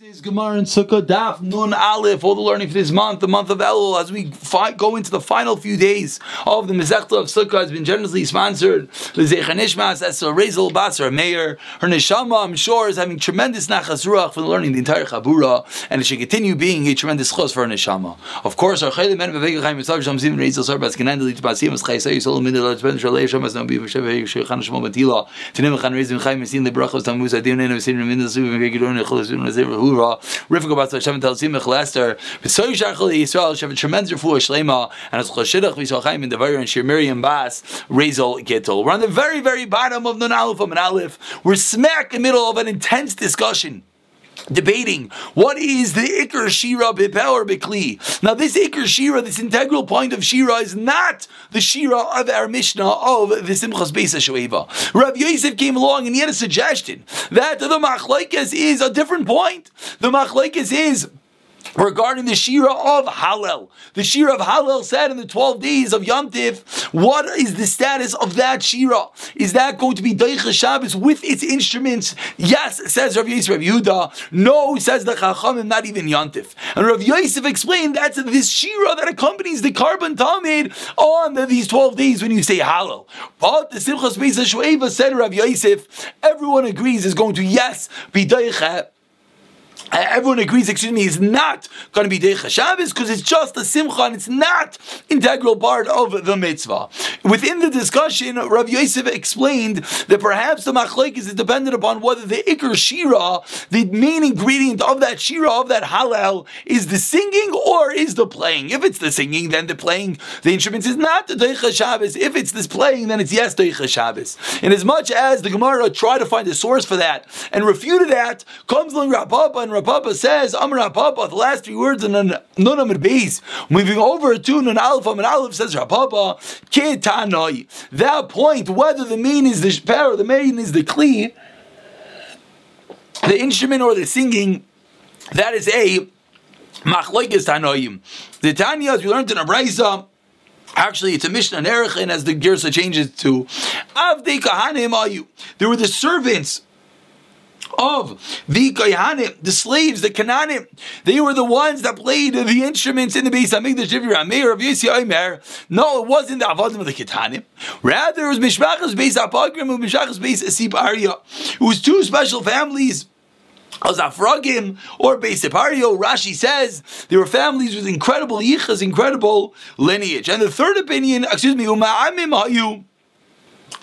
This is Gemara and Sukkah Daf Nun Aleph. All the learning for this month, the month of Elul, as we fi- go into the final few days of the Mezechta of Sukkah, has been generously sponsored. The Zechanishmas, that's a Basar Mayor. Her neshama, I'm sure, is having tremendous nachas ruach for learning the entire Chabura, and it should continue being a tremendous chos for her neshama. Of course, our Men Bevega Yitzav As As Hura Rivka Bas Hashem Tel Simach Lester Shlema and as Chashidach and Shir Miriam Bas Gittel. We're on the very very bottom of Nun Aleph Aleph. We're smack in the middle of an intense discussion debating what is the Iker Shira Bipel Bikli. Now, this Iker Shira, this integral point of Shira, is not the Shira of our Mishnah of the Simchas Beis Shoeva. Rav Yosef came along and he had a suggestion that the Machlaikas is a different point. The Machlaikas is regarding the Shira of Hallel. The Shira of Hallel said in the 12 days of Yom Tif, what is the status of that Shira? Is that going to be Deicha Shabbos with its instruments? Yes, says Rav Yosef Rav Yehuda. No, says the Chachamim, not even Yom Tif. And Rav Yosef explained that's this Shira that accompanies the korban Talmud on the, these 12 days when you say Hallel. But the Simchas Beis HaShoeva said Rav Yosef, everyone agrees is going to, yes, be Deicha Uh, everyone agrees, excuse me, is not going to be Deicha Shabbos because it's just a Simcha and it's not integral part of the mitzvah. Within the discussion, Rav Yosef explained that perhaps the machlek is dependent upon whether the Iker Shira, the main ingredient of that Shira, of that Hallel, is the singing or is the playing. If it's the singing, then the playing, the instruments is not the Deicha Shabbos. If it's this playing, then it's yes Deicha Shabbos. And as much as the Gemara tried to find a source for that and refuted that, comes along Rav Papa and Rav Papa says, Amr Rav Papa, the last three words in Nun Amr Beis. Moving over to Nun Aleph, Amr Aleph says Rav Papa, Ketanoi. That point, whether the main is the shper or the main is the kli, the instrument or the singing, that is a machlokes tanoim. The Tanya, as we learned in Abraisa, Actually, it's a Mishnah and as the Girsa changes to Avdei Kahanim Ayu. There were the servants of the Kohanim, the slaves, the Canaanim. They were the ones that played the instruments in the Beis Hamikdash. Meir of Yisi Omer. No, it wasn't the Avodim of the Ketanim. Rather, it was Mishpachas Beis Apagrim and Mishpachas Beis Asip Arya. It was two special families. Azafragim or Beisipario, Rashi says there were families with incredible yichas, incredible lineage. And the third opinion, excuse me, Uma'amim Hayu.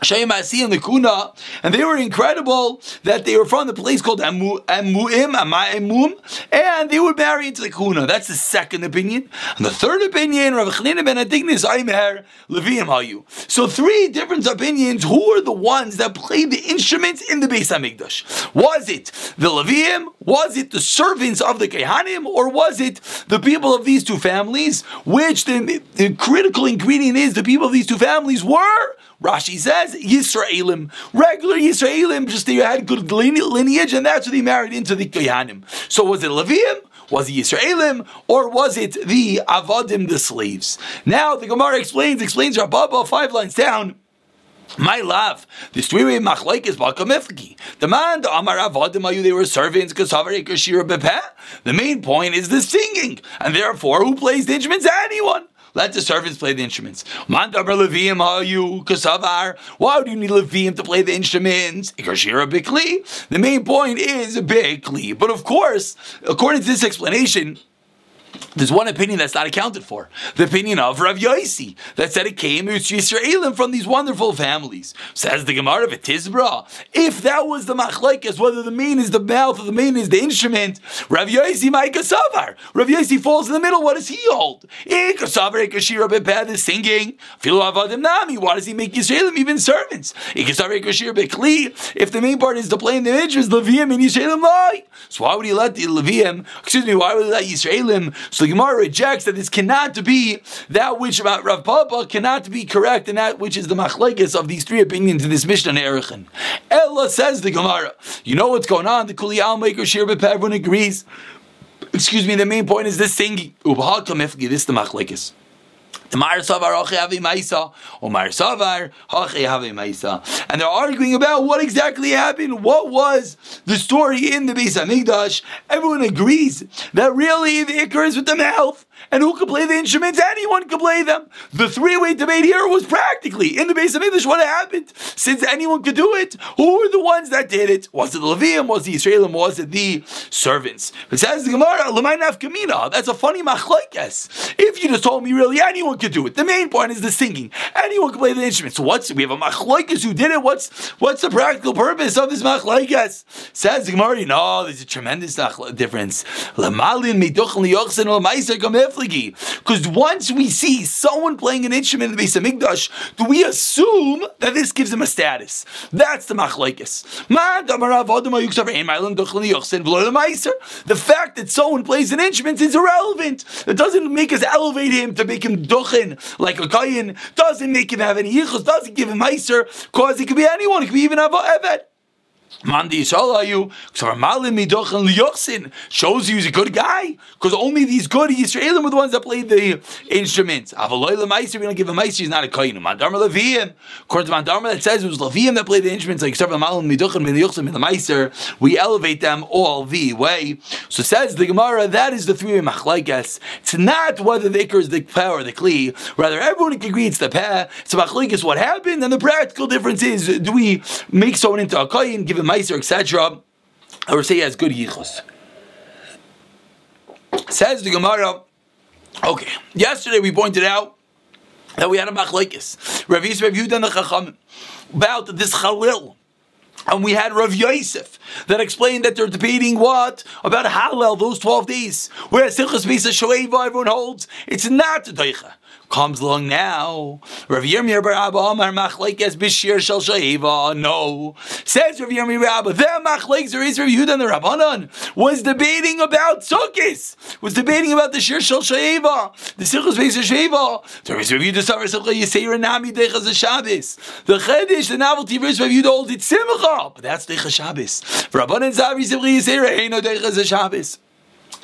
And the Kuna, and they were incredible that they were from the place called Amuim, Ama'imum, and they would marry into the Kuna. That's the second opinion. And the third opinion, Rav Chanina ben Adignis, Aimer, Leviim Hayu. So three different opinions. Who were the ones that played the instruments in the Beis Hamikdash? Was it the Leviim? Was it the servants of the Kehanim? Or was it the people of these two families? Which the, the critical ingredient is the people of these two families were Rashi says Yisraelim, regular Yisraelim, just they had good lineage, and that's what they married into the Kohanim. So was it Levium? Was it Yisraelim? Or was it the Avadim, the slaves? Now the Gemara explains, explains Rabbah five lines down. My love, the story of Machlaik is Bakamifki. The man, the Amar Avodim Ayu, they were servants, Kasavar Ekashira Bepe. The main point is the singing, and therefore, who plays the instruments? Anyone. Let the servants play the instruments. Why do you need Levium to play the instruments? Because you're a big The main point is Bikli. But of course, according to this explanation, there's one opinion that's not accounted for. The opinion of Rav Yosi that said it came to Yisraelim from these wonderful families. Says the Gemara of Tizbra. If that was the machlekes, whether the main is the mouth or the main is the instrument, Rav Yosi Maika Savar. Rav Yosi falls in the middle. What does he hold? Eh, Ikasavar Ikashira eh, Beped is singing. Nami. Why does he make Yisraelim even servants? Eh, Ikasavar Ikashira Bekli. If the main part is to play in the instruments, Levium and Yisraelim lie. So why would he let the Levium? Excuse me. Why would he let Yisraelim? So Gemara rejects that this cannot be that which about Rav Papa cannot be correct, and that which is the machlekes of these three opinions in this Mishnah Erechin. Ella says the Gemara. You know what's going on? The Kuli maker Shir everyone agrees. Excuse me. The main point is this singing. This is the machlekes. Oh, and they're arguing about what exactly happened. What was the story in the Beis Hamikdash? Everyone agrees that really the Icar is with the mouth. And who could play the instruments? Anyone could play them. The three-way debate here was practically in the base of English What happened? Since anyone could do it, who were the ones that did it? Was it the Levium? Was the Israelim? Was it the servants? It says the Gemara, Kamina. That's a funny machlekes. If you just told me really anyone could do it, the main point is the singing. Anyone could play the instruments. What's we have a machlekes who did it? What's what's the practical purpose of this machlekes? Says the Gemara, no, there's a tremendous difference. Because once we see someone playing an instrument in the Beis Hamikdash, do we assume that this gives him a status? That's the machlekes. The fact that someone plays an instrument is irrelevant. It doesn't make us elevate him to make him duchen like a kayin. Doesn't make him have any yichus. Doesn't give him meiser. Cause it could be anyone. It could be even a evet. Mandi Yisrael shows you he's a good guy because only these good Yisraelim were the ones that played the instruments. Avaloy Lemaiser, we don't give a Meiser, he's not a Kohen. Mandarma Leviim, according to Mandarma, that says it was Leviim that played the instruments like Sarva Malim and the Meiser. We elevate them all the way. So says the Gemara, that is the three way machlaikas. It's not whether the Iker is the Peh or the Kli. Rather, everyone can agree it's the Peh. It's machlaikas what happened, and the practical difference is do we make someone into a Kohen, give him Meiser, etc., or say he has good yichus. Says the Gemara, okay, yesterday we pointed out that we had a machlekes. Rav Yisrael Yudan the Chacham about this Chalil. And we had Rav Yosef that explained that they're debating what? About Hallel, those 12 days. Whereas Simchas Bisa Shoeva, everyone holds, it's not the Deicha comes along now. Rav Yirmiyah Bar Abba Amar Machlekes Bishir Shel Shaiva. No. Says Rav Yirmiyah Bar Abba, the Machlekes is Rav Yehuda and the Rabbanan was debating about Sukkis, was debating about the Shir Shel Shaiva, the Sichos Beis Shaiva. There is Rav Yehuda Savar Simcha Yisei Nami Dechas Shabbos. The Chedesh, the novelty verse Rav Yehuda holds it Simcha, but that's Dechas Shabbos. Rabbanan Zavi Simcha Yisei Reino Dechas Shabbos.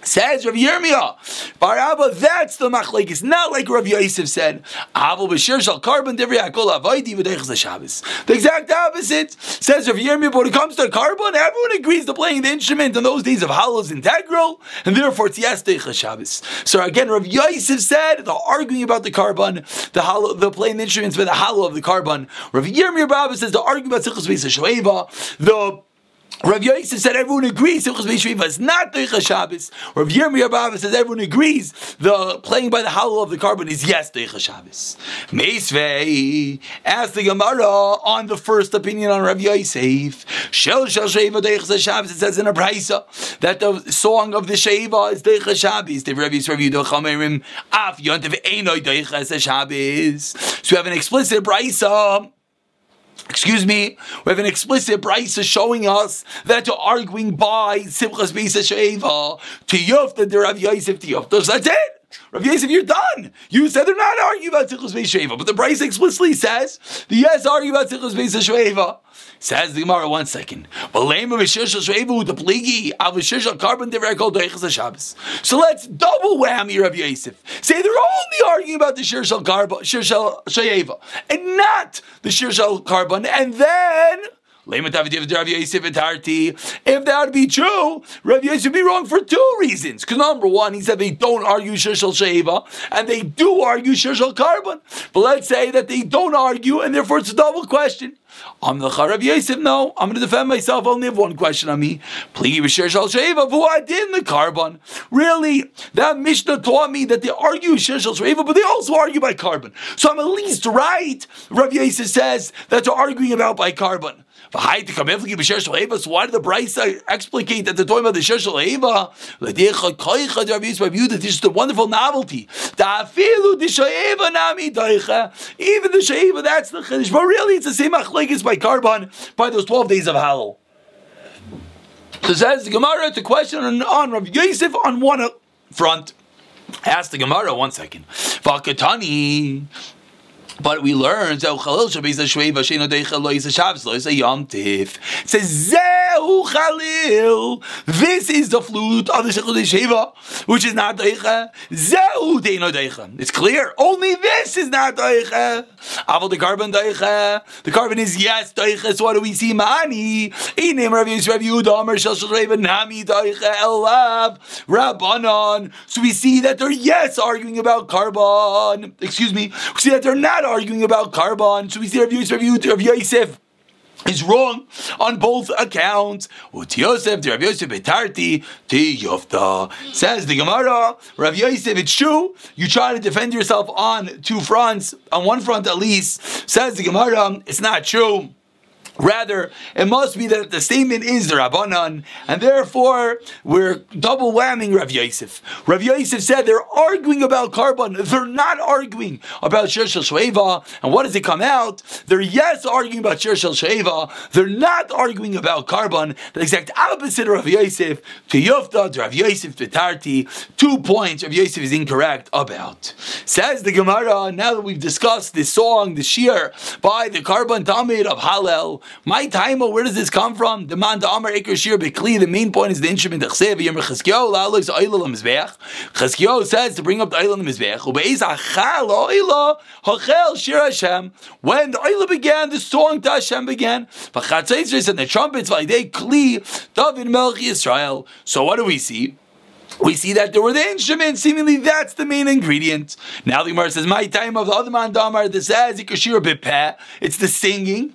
Says Rav Yirmiyah, Bar Abba, that's the machlek. It's not like Rav Yosef said. Avol b'shir shal korban devri hakol avoidi v'deichas Shabbos. The exact opposite says Rav Yirmiyah. But when it comes to korban, everyone agrees to playing the instrument in those days of Hallel is integral, and therefore it's yes deichas Shabbos. So again, Rav Yosef said the arguing about the korban, the Hallel, the playing the instruments by the Hallel of the korban. Rav Yirmiyah Bar Abba says the arguing about Sichos Beis the Rav Yosef said everyone agrees Simchas Beis is not Deicha Shabbos. Rav Yirmiyah Bava says everyone agrees the playing by the hollow of the korban is yes Deicha Shabbos. Meisvei asked the Gemara on the first opinion on Rav Yosef. Shel Shel Sheva Deicha Shabbos. It says in a brisa that the song of the Sheva is Deicha Shabbos. The Rav Yisrael Yudah Chamerim Af Yontev Einoi Deicha Shabbos. So we have an explicit brisa excuse me, we have an explicit brisa showing us that you're arguing by Simchas Beis Sheva to Yofta the Rav Yosef to Yofta. That's it. Rav Yosef, you're done. You said they're not arguing about Tichus Beis Sheva, but the Bryce explicitly says the yes argue about Tichus Beis Sheva. Says the Gemara, one second. So let's double whammy Rav Yosef. Say they're only arguing about the Shir Shal Shal Shayeva, and not the Shir Shal Korban, and then if that would be true, Rav Yosef would be wrong for two reasons. Because number one, he said they don't argue Shishal Sheva, and they do argue Shishal Korban. But let's say that they don't argue, and therefore it's a double question. I'm the Rav Yosef. No, I'm going to defend myself. I only have one question on me. Sheva, who I did in the Korban. Really, that Mishnah taught me that they argue Shishal Sheva, but they also argue by korban. So I'm at least right. Rav Yosef says that they're arguing about by korban. Why did the Brisa explicate that they're about the Sheshel Eva? This is a wonderful novelty. Even the Sheva, that's the Chiddush. But really, it's the same Achlekes by Korban by those 12 days of Hallel. So says the Gemara to question on, on Rav Yosef on one front. Ask the Gemara one second. But we learned Zeu Chalil Shabbos Shvei Vasheno Deicha Lo Yisa Shabbos Lo Yisa Yom Tif. Says This is the flute of the Shechut Sheva, which is not Deicha. Zeu Deino Deicha. It's clear. Only this is not Deicha. Aval the korban Deicha. The korban is yes Deicha. So what do we see? Mani. Inim Rav Yisrael Rav Yehuda Amar Shel Shel Reva Nami Deicha Elav Rabbanon. So we see that they're yes arguing about korban. Excuse me. We see that they're not arguing about korban. So we see Rav Yosef, Rav Yosef is wrong on both accounts. Ut Yosef, Rav Yosef betarti ti Yofta. Says the Gemara, Rav Yosef, it's true. You try to defend yourself on two fronts, on one front at least. Says the Gemara, it's not true. Rather, it must be that the statement is the Rabbanan, and therefore we're double whamming Rav Yosef. Rav Yosef said they're arguing about korban. They're not arguing about Shir Shel Sheva. And what does it come out? They're yes arguing about Shir Shel Sheva. They're not arguing about korban. The exact opposite of Rav Yosef. To Yofta, to Rav Yosef, to Tarti. Two points Rav Yosef is incorrect about. Says the Gemara, now that we've discussed this song, the Shir, by the korban Tamid of Hallel, my time, where does this come from? The man the Amar Eker Shir Bekli. The main point is the instrument. Cheskio says to bring up the Eilam Mizbech. When the Eilam began, the song to Hashem began. And the trumpets, they Kli, David Melchi Israel. So what do we see? We see that there were the instruments. Seemingly, that's the main ingredient. Now the Gemara says, "My time of the other man damar." This says ikashir bepeh. It's the singing.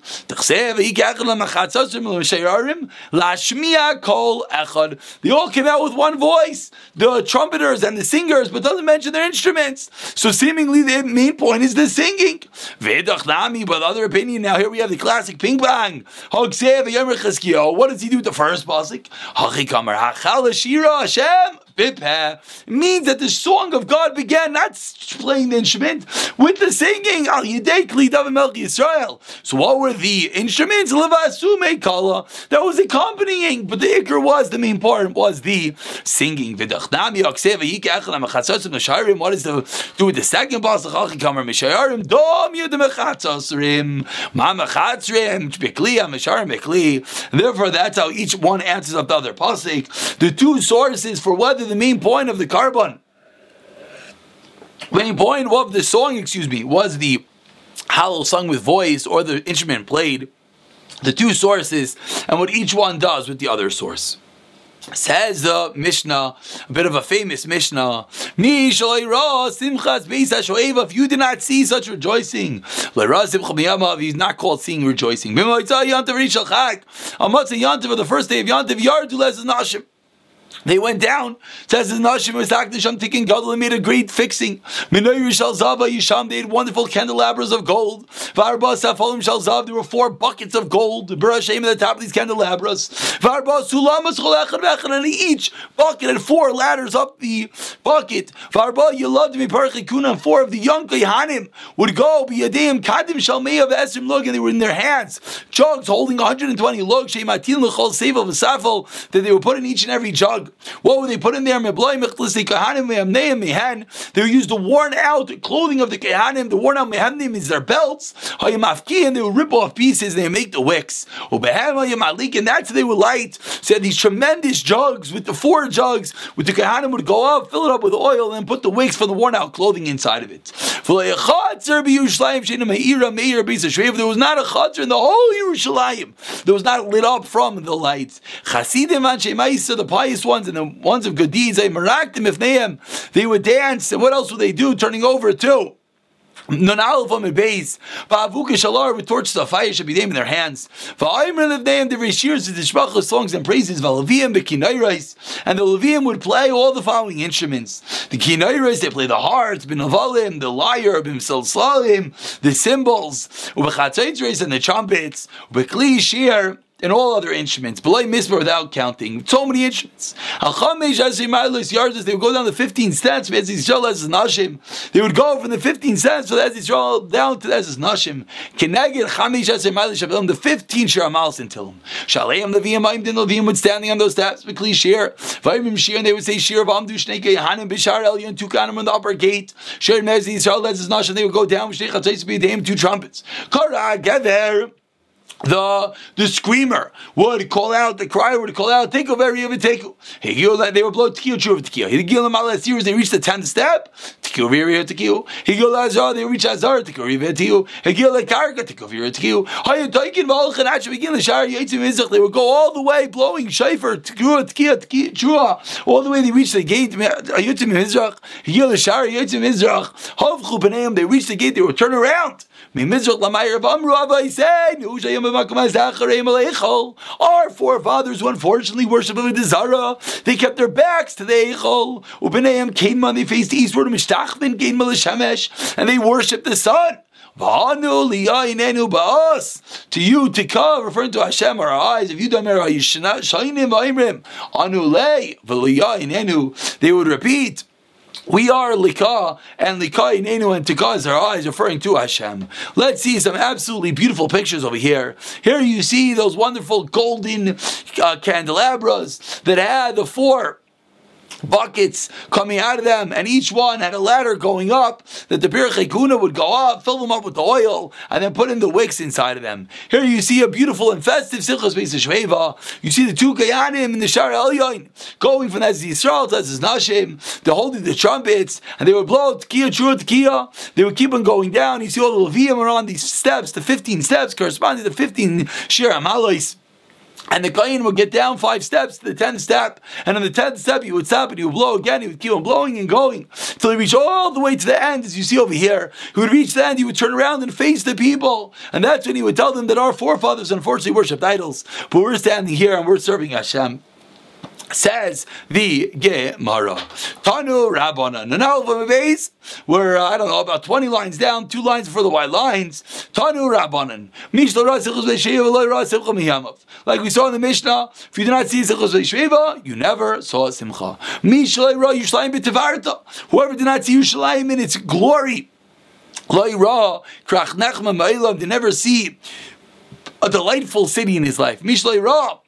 They all came out with one voice. The trumpeters and the singers, but doesn't mention their instruments. So seemingly, the main point is the singing. But other opinion. Now here we have the classic ping pong. What does he do with the first pasuk? Means that the song of God began not playing the instrument with the singing Al Yidei Kli Melchi Israel. So what were the instruments? Kala that was accompanying, but the ikr was the main part was the singing. What does the do with the second pasuk? Achikamer Mishayarim Dom Yud Mechatzosrim Ma Mechatzrim Bikli Misharim Bikli. Therefore, that's how each one answers up the other pasuk. The two sources for whether the main point of the korban. Main point of the song, excuse me, was the Hallel sung with voice or the instrument played. The two sources and what each one does with the other source. Says the Mishnah, a bit of a famous Mishnah. If you did not see such rejoicing, he's not called seeing rejoicing. On the first day of Yantiv, Yardu Les Nashim. They went down. Says the Nashim was I'm thinking God made a great fixing. Yisham, they had wonderful candelabras of gold. Varba Safolim Shalzav, there were four buckets of gold. Barashem at the top of these candelabras. Varba Sulamas and each bucket had four ladders up the bucket. Varba Yilad me Parchikuna, four of the young Kohanim would go be Yadim Kadim Shalmei of Esrim Lug, and they were in their hands. Jugs holding 120 lug, Shematil Lechol Sevel Vesafel, that they were put in each and every jug. What would they put in there? They would use the worn out clothing of the Kehanim, the worn out mehamnim is their belts, and they would rip off pieces and they make the wicks. And that's they would light. So these tremendous jugs with the four jugs, with the Kehanim would go up, fill it up with oil, and put the wicks for the worn out clothing inside of it. There was not a chatzar in the whole Yerushalayim. There was not lit up from the lights. The pious ones, and the ones of good deeds, they maraktim if they am. They would dance, and what else would they do? Turning over too. Them in base. Va'avuka shalar with torches of fire should be named in their hands. Va'aymer them the reshires of the shbachah songs and praises. Va'leviim bekinairais and the Levium would play all the following instruments. The kinairais they play the harps, binavalim, the lyre, bimsalsalim, the cymbals, ubechatzaitrais and the trumpets, ubekli shir and all other instruments. Below Mizmor without counting. So many instruments. Yardas, they would go down the 15 steps. They would go from the 15 steps for Ezra Yisrael down to Ezra's Nashim. Keneged Chamish Shabelim, the 15 Shiramalis in Tilum. Shaleim Levim Aim Din Levim would standing on those steps, Mikli Shir. Vayim Shir, and they would say Shir Vamdu Shneke Yohanim Bishar Elyon, two Kanim on the upper gate. Shir Mezi Yisrael Ezra's Nashim, they would go down with Shnei Chatzais B'Yadayim, two trumpets. Kara Gever the the screamer would call out, the crier would call out, take over every teku. They would blow tekiyo tshuva tekiyo. Higil malas years they reach the tenth step. Tekiyo viri tekiyo. Higil they reach azar tekiyo viri tekiyo. Higil karka tekiyo viri tekiyo. They would go all the way blowing shayfer tekiyo tekiyo tekiyo all the way they reached the gate. B'neim uh, they reach the gate. They would turn around. Our forefathers who unfortunately worshipped the Zara, they kept their backs to the Eichel. Ubeneim came on, they faced eastward, Mishtachvin came Shemesh, and they worshipped the sun. To you, to come, referring to Hashem, our eyes, if you don't remember, they would repeat. We are Lika, and Lika Inenu and Tika is our eyes, referring to Hashem. Let's see some absolutely beautiful pictures over here. Here you see those wonderful golden uh, candelabras that had the four buckets coming out of them, and each one had a ladder going up that the Birchei Kuna would go up, fill them up with the oil, and then put in the wicks inside of them. Here you see a beautiful and festive Simchas Beis Shveva. You see the two Kayanim in the Shar Elyon going from Ezra Yisrael to Ezra Nashim. They're holding the trumpets, and they would blow Tkiya Chur Tkiya. They would keep on going down. You see all the Levium around these steps, the 15 steps corresponding to the 15 Shir Amalois. And the Kain would get down five steps to the tenth step, and on the tenth step he would stop and he would blow again. He would keep on blowing and going till he reached all the way to the end, as you see over here. He would reach the end. He would turn around and face the people, and that's when he would tell them that our forefathers unfortunately worshipped idols, but we're standing here and we're serving Hashem. Says the Gemara. Tanu Rabbana. Now from a we're, uh, I don't know, about 20 lines down, two lines before the white lines. Tanu Rabbanan. Like we saw in the Mishnah, if you do not see Sichos Sheva, you never saw Simcha. Whoever did not see Yerushalayim in its glory, they never see a delightful city in his life. Mishlei Ra.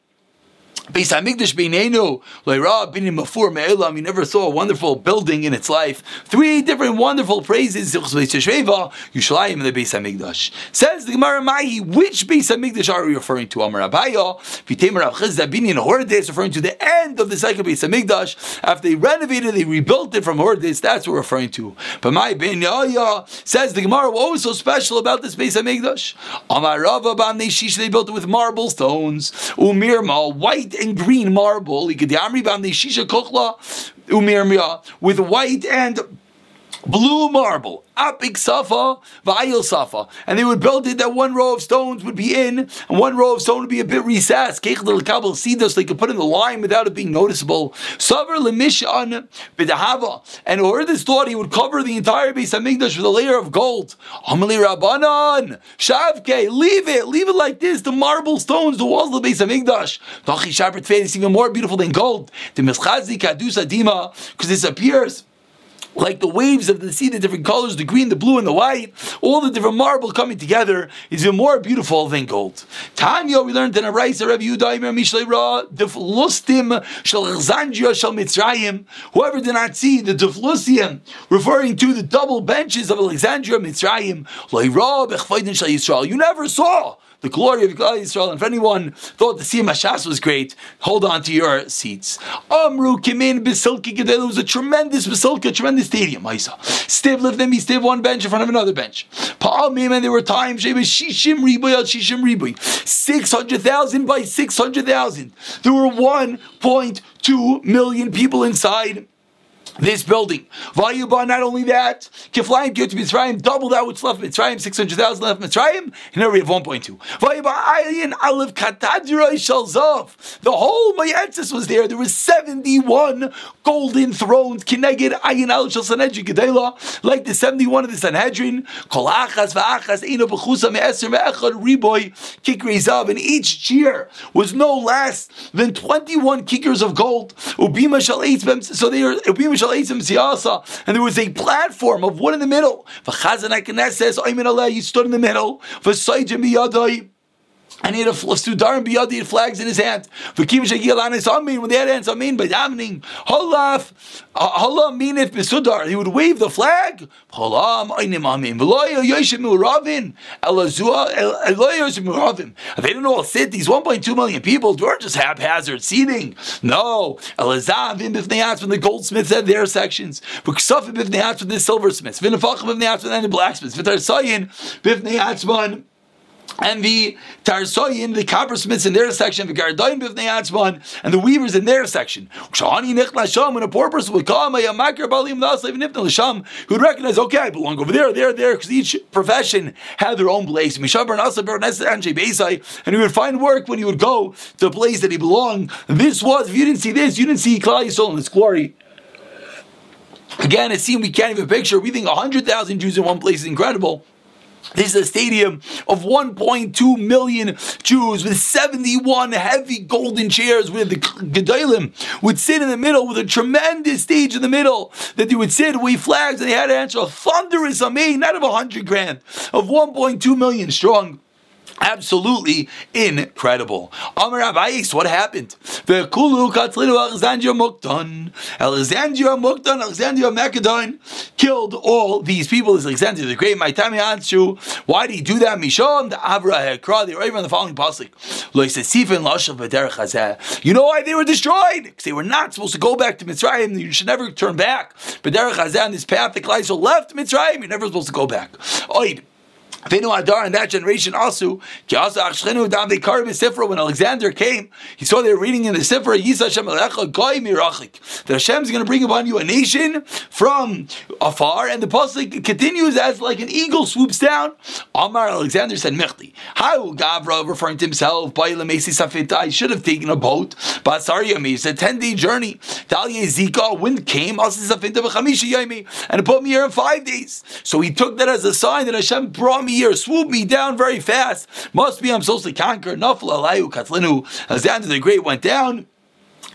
Beis Hamikdash Beinenu Leira Binim Mafur Me'elam. You never saw a wonderful building in its life. Three different wonderful phrases. Yushalayim and the Beis Hamikdash. Says the Gemara Mahi, which Beis Hamikdash are we referring to? Amar Abaya. Vitem Rav Chisda Binyan Hordes referring to the end of the second Beis Hamikdash. After they renovated, they rebuilt it from Hordes. That's what we're referring to. But my Ben Yaya says the Gemara. What was so special about this Beis Hamikdash? Amar Rava Ban They built it with marble stones. Umirma white and green marble, with white and blue marble, apik safa, va'ayil safa, and they would build it that one row of stones would be in, and one row of stone would be a bit recessed. Keich see this, they could put in the line without it being noticeable. Savar lemishan b'dahava, and whoever this thought he would cover the entire base of Hamikdash with a layer of gold. Amali rabbanon shavke, leave it, leave it like this. The marble stones, the walls of the base of Hamikdash. Tachi shabbat is even more beautiful than gold. The mischazi kadusa dima, because this appears like the waves of the sea, the different colors, the green, the blue, and the white, all the different marble coming together is even more beautiful than gold. Tanya, we learned in a rice, Rabbi Yudaimer Mishlei Ra, Deflustim Shal Shal Mitzrayim. Whoever did not see the Deflusium, referring to the double benches of Alexandria Mitzrayim, You never saw the glory of Klal Yisrael. And if anyone thought the Siyam Hashas was great, hold on to your seats. Amru Kimin Basilka Gedel was a tremendous Basilka, tremendous stadium. Stiv lived them, he stiv one bench in front of another bench. Pa'amim, and there were times, Shishim Riboy Shishim Riboy. 600,000 by 600,000. There were 1.2 million people inside this building. Vayuba, not only that, Kiflayim Gyut Mitzrayim, double that which left Mitzrayim, 600,000 left Mitzrayim, and now we have 1.2. Vayuba Ayin Aleph Katadroi Shalzov. The whole Mayatzis was there. There was 71 golden thrones, Kineged Ayin Aleph Shal Sanhedrin Gedela, like the 71 of the Sanhedrin, Kol Achas V'Achas Eino B'chusa Me'eser Me'echad Riboy Kikri Zav, and each cheer was no less than 21 kickers of gold. Ubima Shal so they are, Ubima and there was a platform of wood in the middle. You stood in the middle. And he had a sudarim biyadi flags in his hand. For kim shagil anis amin when they had hands amin by davening halaf halam uh, minif besudar he would wave the flag. Halam ainim amin. V'loya yoshim uravin elazua eloya yoshim uravin they didn't all sit these 1.2 million people weren't just haphazard seating. No. Elazav in bifnei when the goldsmiths had their sections. V'ksafim bifnei when the silversmiths. V'nefachim bifnei when the blacksmiths. V'tar sayin bifnei atzman and the Tarsoyin, the coppersmiths in their section, the Gardain Bivnei Atzman, and the weavers in their section. When a poor person would come, who would recognize, okay, I belong over there, there, there, because each profession had their own place. And he would find work when he would go to the place that he belonged. This was, if you didn't see this, you didn't see Klal Yisrael in its glory. Again, it seems we can't even picture. We think 100,000 Jews in one place is incredible. This is a stadium of 1.2 million Jews with 71 heavy golden chairs where the Gedalim would sit in the middle with a tremendous stage in the middle that they would sit, wave flags, and they had to answer a thunderous amen, not of 100 grand, of 1.2 million strong. Absolutely incredible. Amar Abayis, what happened? Alexandria Mukdan. Alexandria Mukdan, Alexandria Macedon killed all these people. This the Great, Maitami Anshu. Why did he do that? Mishon, the Avra Hekra, they were even the following pasuk. You know why they were destroyed? Because they were not supposed to go back to Mitzrayim. You should never turn back. But Derech Hazeh, on this path, the Klaisel left Mitzrayim. You're never supposed to go back. Venu Adar in that generation also, when Alexander came, he saw they were reading in the Sifra, that Hashem is going to bring upon you a nation from afar, and the pasuk continues as like an eagle swoops down. Amar Alexander said, Mechti, how Gavra referring to himself, I should have taken a boat, it's a 10 day journey. Zika, wind came, and it put me here in five days. So he took that as a sign that Hashem brought me here, swoop me down very fast. Must be I'm supposed to conquer. Nafla Alayu Katlinu. Alexander the Great went down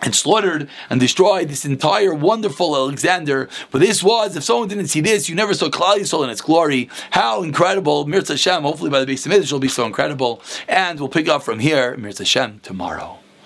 and slaughtered and destroyed this entire wonderful Alexander. But this was, if someone didn't see this, you never saw Klal in its glory. How incredible! Mirza Hashem, hopefully by the of it, will be so incredible. And we'll pick up from here, Mirza Hashem, tomorrow.